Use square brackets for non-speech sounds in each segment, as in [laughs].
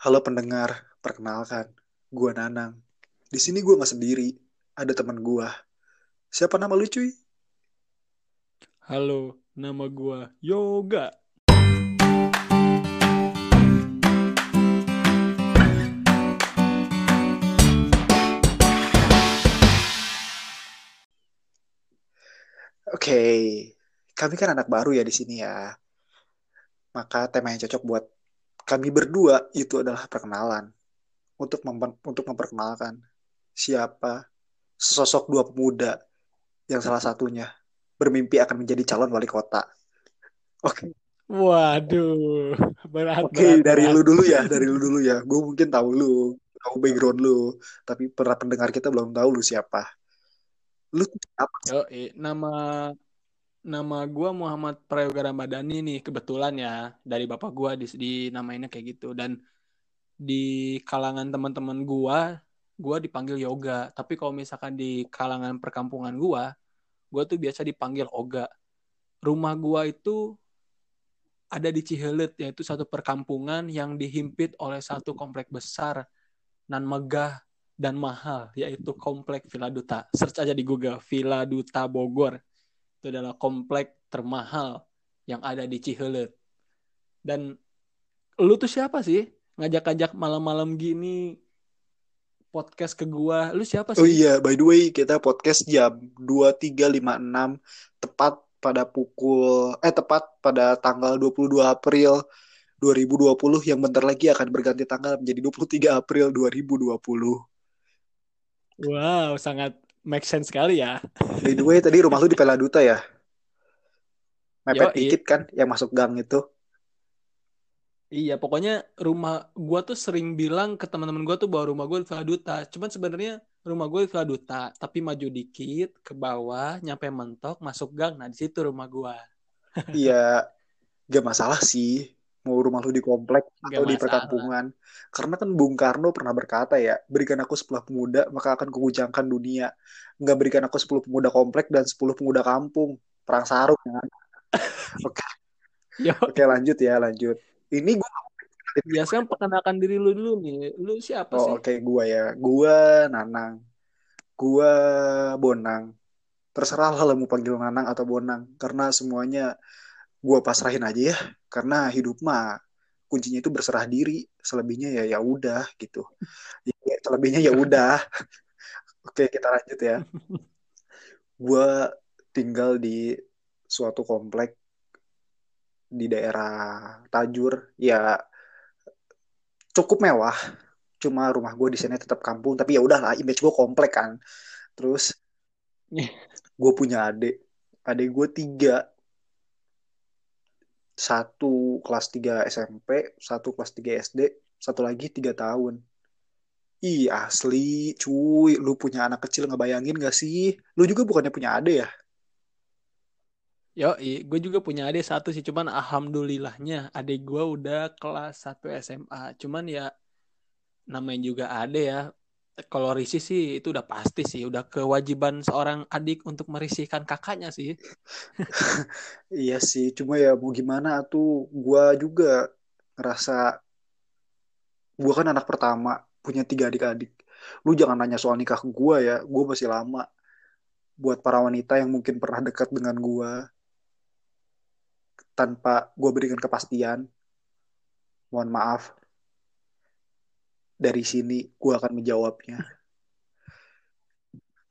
Halo pendengar, perkenalkan, gua Nanang. Di sini gua nggak sendiri, ada teman gua. Siapa nama lu cuy? Halo, nama gua Yoga. Oke, kami kan anak baru ya di sini ya. Maka tema yang cocok buat kami berdua itu adalah perkenalan. Untuk mem- untuk memperkenalkan siapa sesosok dua pemuda yang salah satunya bermimpi akan menjadi calon wali kota. Oke, Waduh, berat, oke berat, dari berat. lu dulu ya, dari lu dulu ya. Gue mungkin tahu lu, tahu background lu, tapi para pendengar kita belum tahu lu siapa. Lu siapa? Yo, nama nama gua Muhammad Prayoga Ramadhani nih kebetulan ya dari bapak gua di, di namainnya kayak gitu. Dan di kalangan teman-teman gua gua dipanggil Yoga. Tapi kalau misalkan di kalangan perkampungan gua gua tuh biasa dipanggil Oga. Rumah gua itu ada di Cihelet yaitu satu perkampungan yang dihimpit oleh satu komplek besar nan megah dan mahal yaitu komplek Villa Duta. Search aja di Google Villa Duta Bogor itu adalah komplek termahal yang ada di Cihelet. Dan lu tuh siapa sih? Ngajak-ngajak malam-malam gini podcast ke gua. Lu siapa Oh sih iya, by the way, kita podcast jam 23.56 tepat pada pukul eh tepat pada tanggal 22 April 2020 yang bentar lagi akan berganti tanggal menjadi 23 April 2020. wow sangat make sense sekali ya By the way, tadi rumah lu di Peladuta ya? Mepet Yoi. dikit kan yang masuk gang itu. Iya, pokoknya rumah gua tuh sering bilang ke teman-teman gua tuh bahwa rumah gua di Villa Duta. Cuman sebenarnya rumah gua di Villa Duta, tapi maju dikit ke bawah, nyampe mentok, masuk gang. Nah, di situ rumah gua. Iya, gak masalah sih mau rumah lu di komplek Gak atau di masalah. perkampungan. Karena kan Bung Karno pernah berkata ya, berikan aku 10 pemuda maka akan kugujangkan dunia. Nggak berikan aku 10 pemuda komplek dan 10 pemuda kampung. Perang sarung ya. [laughs] Oke, oke lanjut ya, lanjut. Ini gue biasanya perkenalkan diri lu dulu nih. Lu siapa sih? oh oke gua ya. Gua Nanang. Gua Bonang. Terserah lah mau panggil Nanang atau Bonang karena semuanya gua pasrahin aja ya. Karena hidup mah kuncinya itu berserah diri. Selebihnya ya ya udah gitu. Ya, selebihnya ya udah. [laughs] Oke, kita lanjut ya. Gua tinggal di suatu komplek di daerah Tajur. Ya cukup mewah. Cuma rumah gue di sini tetap kampung. Tapi ya udahlah, image gue komplek kan. Terus gue punya adik. Adik gue tiga. Satu kelas 3 SMP, satu kelas 3 SD, satu lagi tiga tahun. Ih asli, cuy, lu punya anak kecil ngebayangin gak sih? Lu juga bukannya punya adik ya? Yo, gue juga punya adik satu sih. Cuman alhamdulillahnya adik gue udah kelas 1 SMA. Cuman ya namanya juga adik ya. Kalau risih sih itu udah pasti sih. Udah kewajiban seorang adik untuk merisihkan kakaknya sih. [laughs] Iya sih, cuma ya mau gimana tuh, gua juga ngerasa gua kan anak pertama, punya tiga adik-adik. Lu jangan nanya soal nikah gua ya, gua masih lama. Buat para wanita yang mungkin pernah dekat dengan gua tanpa gua berikan kepastian, mohon maaf. Dari sini gua akan menjawabnya. [laughs]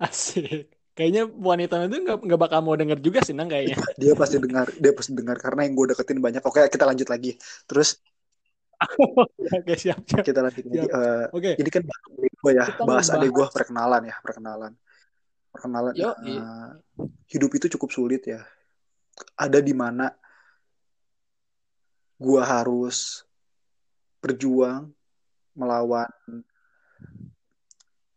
Asik. Kayaknya wanita itu nggak nggak bakal mau denger juga sih, Nang kayaknya. [laughs] Dia pasti dengar, dia pasti dengar karena yang gua deketin banyak. Oke, kita lanjut lagi. Terus [laughs] Oke, siap, siap. kita lanjut lagi. Siap. Eh, Oke, ini kan bahas adik gua ya, Kita bahas adik gua perkenalan ya, perkenalan. Perkenalan. Yo, eh, hidup itu cukup sulit ya. Ada di mana gua harus berjuang melawan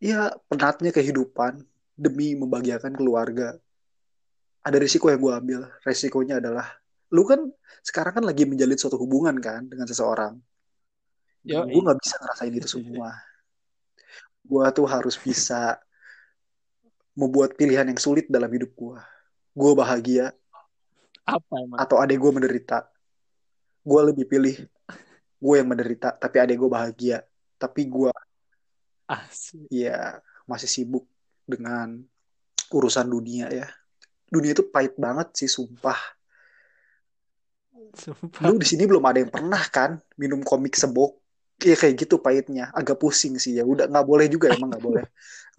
ya penatnya kehidupan demi membahagiakan keluarga. Ada risiko yang gua ambil. Resikonya adalah lu kan sekarang kan lagi menjalin suatu hubungan kan dengan seseorang. Yo, gue nggak bisa ngerasain itu semua. Gue tuh harus bisa membuat pilihan yang sulit dalam hidup gue. Gue bahagia apa emang? atau adek gue menderita. Gue lebih pilih gue yang menderita tapi adik gue bahagia tapi gue ya masih sibuk dengan urusan dunia ya. Dunia itu pahit banget sih sumpah. Sumpah. lu di sini belum ada yang pernah kan minum komik sebok? Iya kayak gitu pahitnya. Agak pusing sih ya udah nggak boleh juga emang nggak boleh.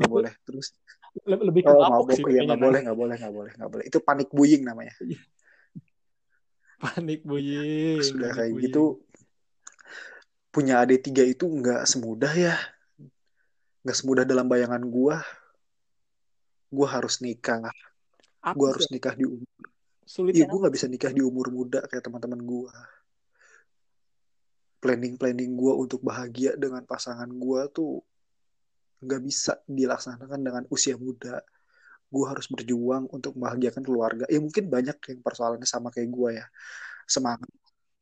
Nggak boleh. Terus Le- Lebih ke oh mabok sih iya kayaknya. nggak boleh nggak boleh nggak boleh nggak boleh. Itu panik buying namanya. Panik buying. sudah kayak buying. gitu punya adik tiga itu nggak semudah ya. Nggak semudah dalam bayangan gua. Gua harus nikah. Gua harus nikah di umur. sulitnya iya gua nggak bisa nikah di umur muda kayak teman-teman gua. Planning planning gua untuk bahagia dengan pasangan gua tuh nggak bisa dilaksanakan dengan usia muda. Gue harus berjuang untuk membahagiakan keluarga. Ya mungkin banyak yang persoalannya sama kayak gue ya. Semangat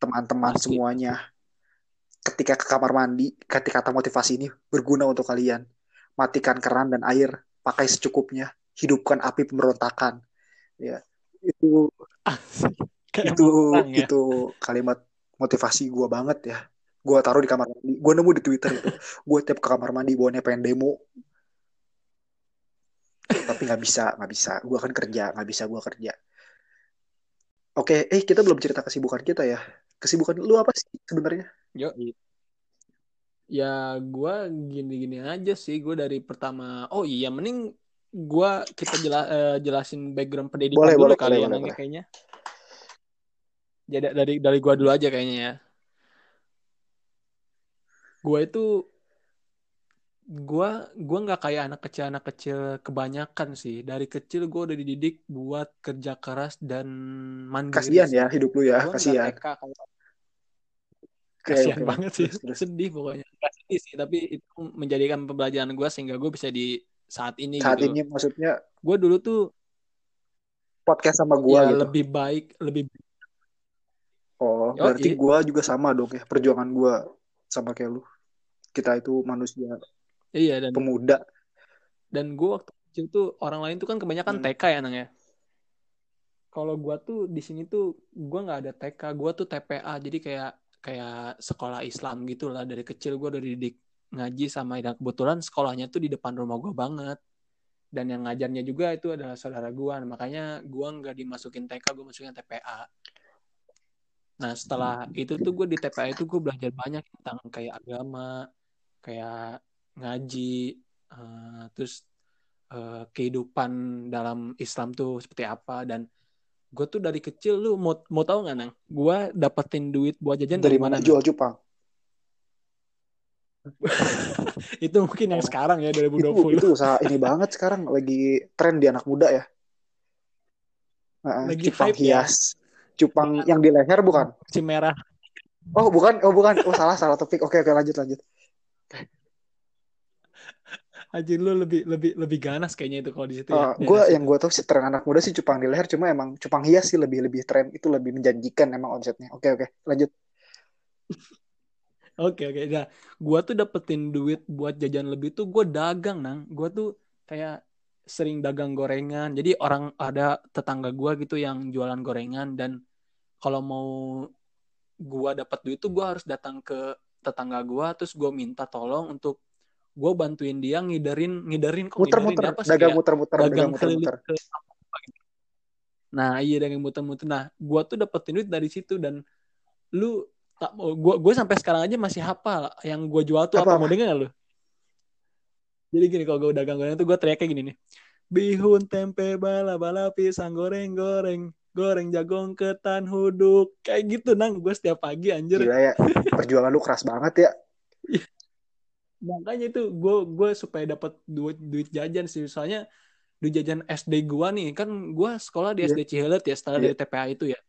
teman-teman semuanya ketika ke kamar mandi kata-kata motivasi ini berguna untuk kalian. Matikan keran dan air pakai secukupnya. Hidupkan api pemberontakan. Ya itu. Kayak itu ya. itu kalimat motivasi gue banget ya. Gue taruh di kamar mandi. Gue nemu di twitter itu. Gue tiap ke kamar mandi bawanya pengen demo. Tapi nggak bisa nggak bisa. Gue kan kerja nggak bisa gue kerja. Oke eh kita belum cerita kesibukan kita ya. Kesibukan lu apa sih sebenarnya Yo, ya gue gini-gini aja sih gue dari pertama oh iya mending gue kita jela- eh, jelasin background pendidikan Boleh, dulu boleh, kali boleh, ya boleh, boleh. kayaknya. Jadi dari dari gue dulu aja kayaknya ya. Gue itu gue gue nggak kayak anak kecil anak kecil kebanyakan sih. Dari kecil gue udah dididik buat kerja keras dan mandiri. Kasihan sih. ya hidup lu ya Gua kasihan kayak kasihan oke. banget sih Terus, terus. sedih pokoknya sedih sih tapi itu menjadikan pembelajaran gue sehingga gue bisa di saat ini saat gitu ini maksudnya gue dulu tuh podcast sama gua ya gitu lebih baik lebih oh Yoi. berarti gua juga sama dong ya perjuangan gua sama kayak lu kita itu manusia iya dan pemuda dan gue waktu kecil tuh orang lain tuh kan kebanyakan Hmm. TK ya nang ya kalau gue tuh di sini tuh gue nggak ada TK gue tuh TPA jadi kayak kayak sekolah Islam gitu lah dari kecil gue udah dididik ngaji sama dan kebetulan sekolahnya tuh di depan rumah gue banget. Dan yang ngajarnya juga itu adalah saudara gue makanya gue nggak dimasukin TK gue masukin TPA nah setelah itu tuh gue di TPA itu gue belajar banyak tentang kayak agama kayak ngaji eh, terus eh, kehidupan dalam Islam tuh seperti apa. Dan gue tuh dari kecil lu mau mau tahu nggak nang? Gue dapetin duit buat jajan dari dari mana? jual cupang [laughs] itu mungkin yang Oh. sekarang ya itu 2020 itu usaha ini banget sekarang. Lagi tren di anak muda ya. Lagi cupang ya. hias. Cupang yang di leher bukan? Si merah. Oh bukan? Oh bukan. Oh salah salah topik. Oke oke lanjut lanjut aja lu lebih lebih lebih ganas kayaknya itu kalau di situ ya. Gue daerah yang situ. gue tahu sih tren anak muda sih cupang di leher cuma emang cupang hias sih lebih lebih tren itu lebih menjanjikan emang omsetnya oke oke lanjut. [laughs] Oke oke, nah, gua tuh dapetin duit buat jajan lebih tuh gue dagang nang, gua tuh kayak sering dagang gorengan. Jadi orang ada tetangga gua gitu yang jualan gorengan dan kalau mau gua dapat duit tuh gua harus datang ke tetangga gua terus gua minta tolong untuk gua bantuin dia ngiderin ngiderin kok muter ngiderin muter. apa sih dagang kayak muter muter dagang dagang muter keliling muter. ke Nah, iya dagang muter-muter. Nah, gua tuh dapetin duit dari situ dan lu tak mau gua gue sampai sekarang aja masih hafal yang gua jual tuh Apa, apa, mau denger gak lu? Jadi gini kalau gue dagang gorengan tuh gue teriak kayak gini nih. Bihun tempe bala bala pisang goreng goreng goreng jagung ketan huduk. Kayak gitu nang. Gue setiap pagi anjir. Gila ya. Perjuangan lu keras banget ya makanya itu gue gue supaya dapat duit duit jajan sih. Soalnya duit jajan SD gue nih kan gue sekolah di Iya. SD Cihelet ya setelah Iya. dari TPA itu ya.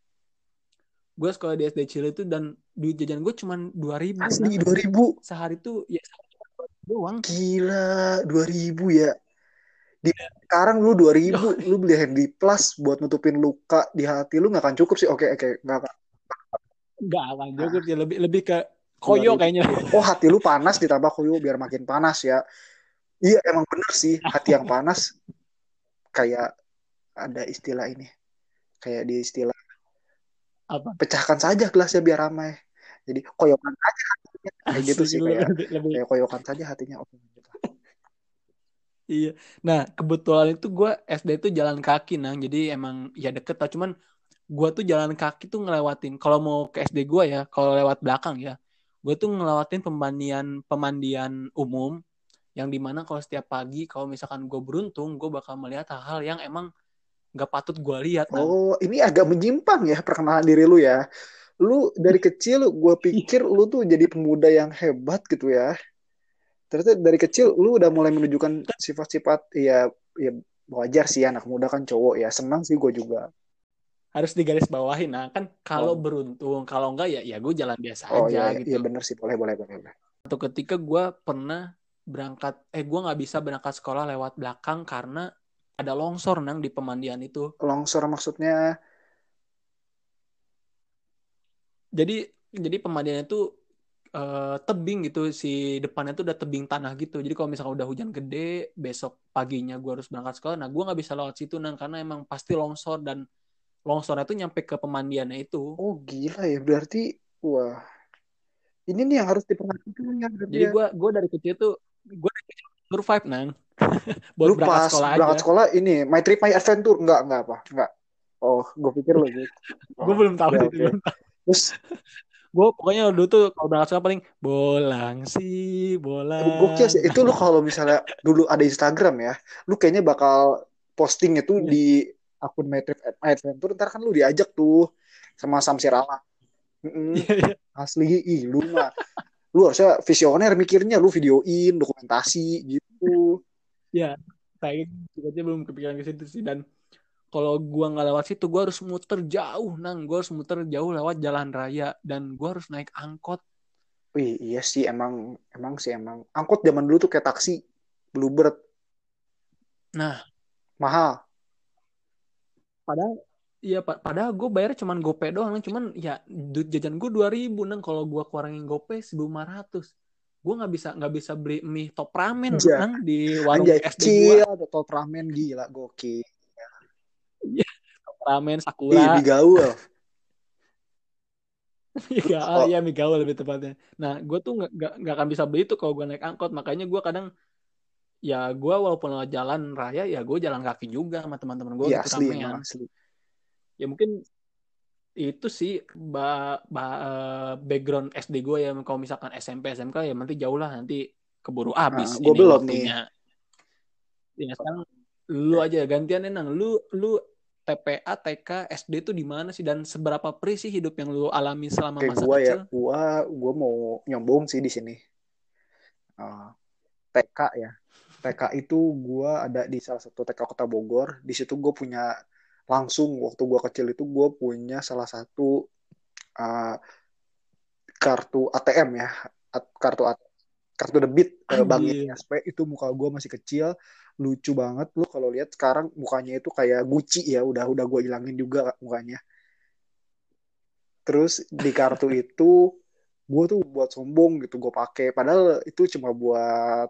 Gue sekolah di SD Cihelet itu dan duit jajan gue cuma dua ribu asli dua ribu. Sehari tuh ya sehari doang. Gila dua ribu ya. Di sekarang lu dua ribu lu beli handy plus buat nutupin luka di hati lu nggak akan cukup sih. Oke oke nggak akan. Nggak akan cukup ya lebih lebih ke koyo 2000. kayaknya oh hati lu panas ditambah koyo biar makin panas ya iya emang bener sih hati yang panas kayak ada istilah ini kayak di istilah apa pecahkan saja gelasnya biar ramai jadi koyokan aja hatinya kayak gitu Asli sih lu kayak lebih, kayak koyokan saja hatinya oke gitu. iya. Nah, kebetulan itu gue SD itu jalan kaki nang. Jadi emang ya deket lah. Cuman gue tuh jalan kaki tuh ngelewatin. Kalau mau ke SD gue ya, kalau lewat belakang ya, gue tuh ngelewatin pemandian pemandian umum yang di mana kalau setiap pagi kalau misalkan gue beruntung, gue bakal melihat hal-hal yang emang gak patut gue lihat. Nang. oh ini agak menyimpang ya perkenalan diri lu ya lu dari [laughs] kecil gue pikir lu tuh jadi pemuda yang hebat gitu ya ternyata dari kecil lu udah mulai menunjukkan sifat-sifat ya ya wajar sih anak muda kan cowok ya senang sih gue juga Harus digaris bawahi. Nah, kan kalau Oh. beruntung, kalau enggak ya ya gue jalan biasa oh aja iya gitu. iya bener sih boleh boleh boleh. Satu ketika gue pernah berangkat, eh gue nggak bisa berangkat sekolah lewat belakang karena ada longsor nang di pemandian itu. longsor maksudnya Jadi jadi pemandian itu eh, tebing gitu si depannya tuh udah tebing tanah gitu. Jadi kalau misalnya udah hujan gede, besok paginya gue harus berangkat sekolah. Nah gue nggak bisa lewat situ nang karena emang pasti longsor dan longsornya tuh nyampe ke pemandiannya itu. oh gila ya berarti wah ini nih yang harus diperhatikan ya Jadi ya. gue gue dari kecil tuh gue dari kecil survive nang [laughs] buat lu berangkat pas sekolah berangkat aja. sekolah ini my trip my adventure enggak enggak apa enggak oh gue pikir lo gitu Gue belum tahu belum tahu. terus Gue pokoknya dulu tuh kalau berangkat sekolah paling bolang sih, bolang. gokil sih itu lu kalau misalnya dulu ada Instagram ya lu kayaknya bakal posting itu Iya. di akun my adventure ntar kan lu diajak tuh sama Samsir Allah. Iya, iya. asli ih lu mah. Lu harusnya visioner mikirnya lu videoin dokumentasi gitu. Ya, saya aja belum kepikiran ke situ sih. Dan kalau gua nggak lewat situ gua harus muter jauh nang. Gua harus muter jauh lewat jalan raya. Dan gua harus naik angkot. Wih, iya sih. Emang emang sih emang. Angkot zaman dulu tuh kayak taksi Bluebird. Nah. Mahal padahal iya pa- padahal gue bayar cuman gope doang cuman ya duit jajan gue dua ribu nang kalau gua kurangin gope seribu lima ratus gue nggak bisa nggak bisa beli mie top ramen Ja. nang di warung anjay SD gua ada top ramen gila gokil top ramen sakura Iya, [laughs] Oh. iya mie gaul lebih tepatnya. Nah, gue tuh nggak nggak akan bisa beli itu kalau gue naik angkot. Makanya gue kadang ya gue walaupun lewat jalan raya ya gue jalan kaki juga sama teman-teman gue iya gitu asli emang asli. Ya mungkin itu sih ba, ba- eh, background SD gue ya. Kalau misalkan SMP SMK ya nanti jauh lah. Nanti keburu habis Nah, gua ini belum waktunya. Ya sekarang lu aja gantian nang lu lu TPA TK SD tuh di mana sih? Dan seberapa perih sih hidup yang lu alami selama kayak masa gua ya kecil? gua gua mau nyombong sih di sini. Eh, TK ya TK itu gua ada di salah satu TK Kota Bogor. Di situ gua punya langsung waktu gua kecil itu gua punya salah satu eh, kartu ATM ya. At- kartu ATM kartu debit eh, Bank. ISP itu muka gua masih kecil lucu banget. Lu kalau lihat sekarang mukanya itu kayak Gucci ya udah udah gua hilangin juga mukanya. Terus di kartu itu gue tuh buat sombong gitu gue pakai. Padahal itu cuma buat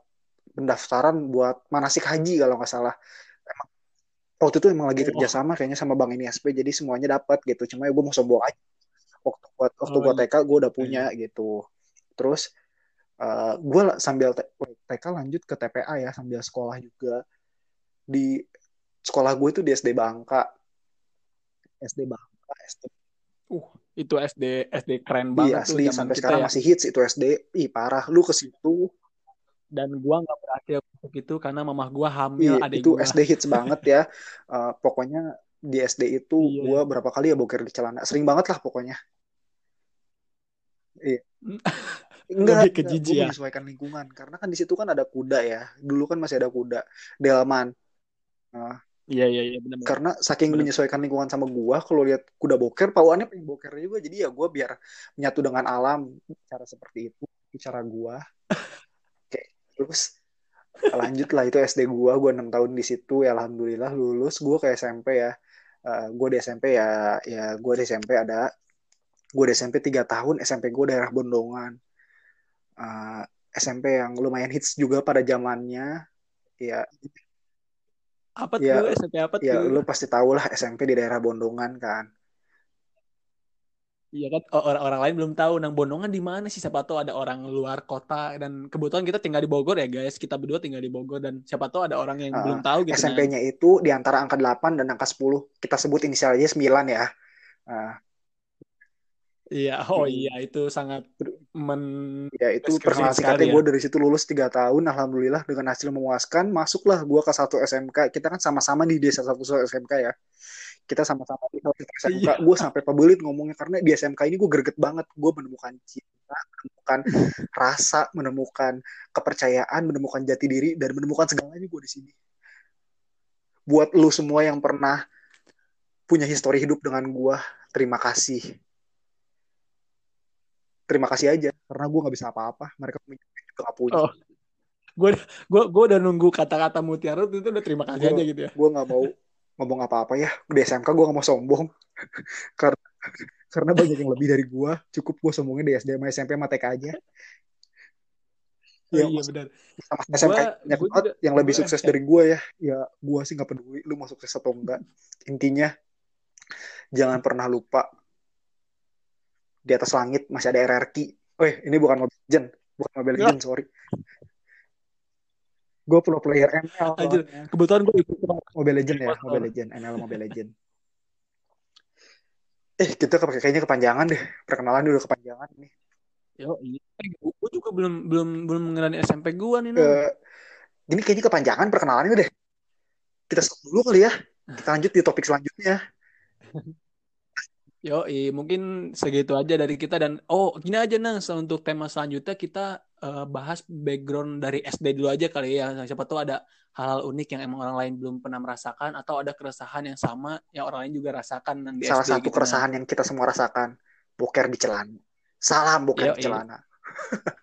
pendaftaran buat manasik haji kalau nggak salah emang waktu itu emang lagi Oh. kerjasama kayaknya sama bank ini SP jadi semuanya dapat gitu cuma ya gue mau sombong aja waktu buat waktu Oh, gua iya. TK gue udah punya gitu terus eh gue sambil TK lanjut ke TPA ya sambil sekolah juga di sekolah gue itu di SD Bangka SD Bangka SD Uh, itu SD SD keren banget Iya tuh asli sampai sekarang ya. masih hits itu SD. Ih parah lu ke situ. Dan gua nggak berhasil itu karena mamah gua hamil Iya itu gua. SD hits banget ya. Eh, pokoknya di SD itu Iya. gua berapa kali ya boker di celana. Sering banget lah pokoknya. Iya. [laughs] Enggak, Lebih ke enggak. jijik ya. menyesuaikan lingkungan karena kan di situ kan ada kuda ya. Dulu kan masih ada kuda. Delman. Nah, Iya iya iya benar. karena saking Bener. menyesuaikan lingkungan sama gua kalau lihat kuda boker pawannya pengen boker juga jadi ya gua biar menyatu dengan alam cara seperti itu cara gua [laughs] terus lanjut lah itu SD gua gua enam tahun di situ ya alhamdulillah lulus. Gua ke SMP ya. Eh, gua di SMP ya ya gua di SMP ada gua di SMP tiga tahun SMP gua daerah Bondongan. Eh, SMP yang lumayan hits juga pada zamannya. Ya. Apa tuh? Ya SMP apa ya tuh? lu pasti tahu lah SMP di daerah Bondongan kan Iya kan? Orang-orang lain belum tahu. Nang Bonongan di mana sih? Siapa tahu ada orang luar kota. Dan kebetulan kita tinggal di Bogor ya guys. Kita berdua tinggal di Bogor. Dan siapa tahu ada orang yang uh, belum tahu gitu SMP-nya kan. itu di antara angka 8 dan angka 10 kita sebut inisial aja 9 ya. Uh. Iya, oh hmm. iya. Itu sangat men ya itu perkenalan singkatnya ya. gue dari situ lulus tiga tahun. Alhamdulillah dengan hasil memuaskan masuklah gue ke satu SMK kita kan sama-sama di desa satu SMK ya kita sama-sama di SMK [laughs] iya. gue sampai pebelit ngomongnya karena di SMK ini gue greget banget. Gue menemukan cinta menemukan [laughs] rasa menemukan kepercayaan menemukan jati diri dan menemukan segalanya gue di sini. Buat lu semua yang pernah punya histori hidup dengan gue terima kasih. Terima kasih aja karena gue nggak bisa apa-apa. Mereka juga nggak punya. Oh. gue gue gue udah nunggu kata-kata mutiara itu udah terima kasih gua, aja gitu ya. gue nggak mau ngomong apa-apa ya di SMK gue gak mau sombong [laughs] karena karena banyak yang lebih dari gue cukup gue sombongnya di SD sama SMP sama TK aja Oh, yang iya benar. Sama SMK gua, gua juga, yang lebih sukses dari gue ya. Ya gue sih nggak peduli lu mau sukses atau enggak. Intinya jangan pernah lupa di atas langit masih ada RRQ. Eh, ini bukan Mobile Legend, bukan Mobile Legend, sorry. Gue pro player ML. Anjir, kebetulan gue ikut Mobile Legend ya, Mobile Legend, ML Mobile Legend. Eh, kita kayaknya kepanjangan deh. Perkenalan dulu kepanjangan nih. Yo, iya. Eh, gue juga belum belum belum mengenali SMP gue nih. Uh, ini kayaknya kepanjangan perkenalannya deh. Kita stop dulu kali ya. Kita lanjut di topik selanjutnya. Yo, mungkin segitu aja dari kita dan oh gini aja nang untuk tema selanjutnya kita uh, bahas background dari SD dulu aja kali ya. Siapa tahu ada hal-hal unik yang emang orang lain belum pernah merasakan atau ada keresahan yang sama yang orang lain juga rasakan di Salah SD satu gitu, keresahan nah. yang kita semua rasakan, boker di celana. Salam boker Yo, di celana. [laughs]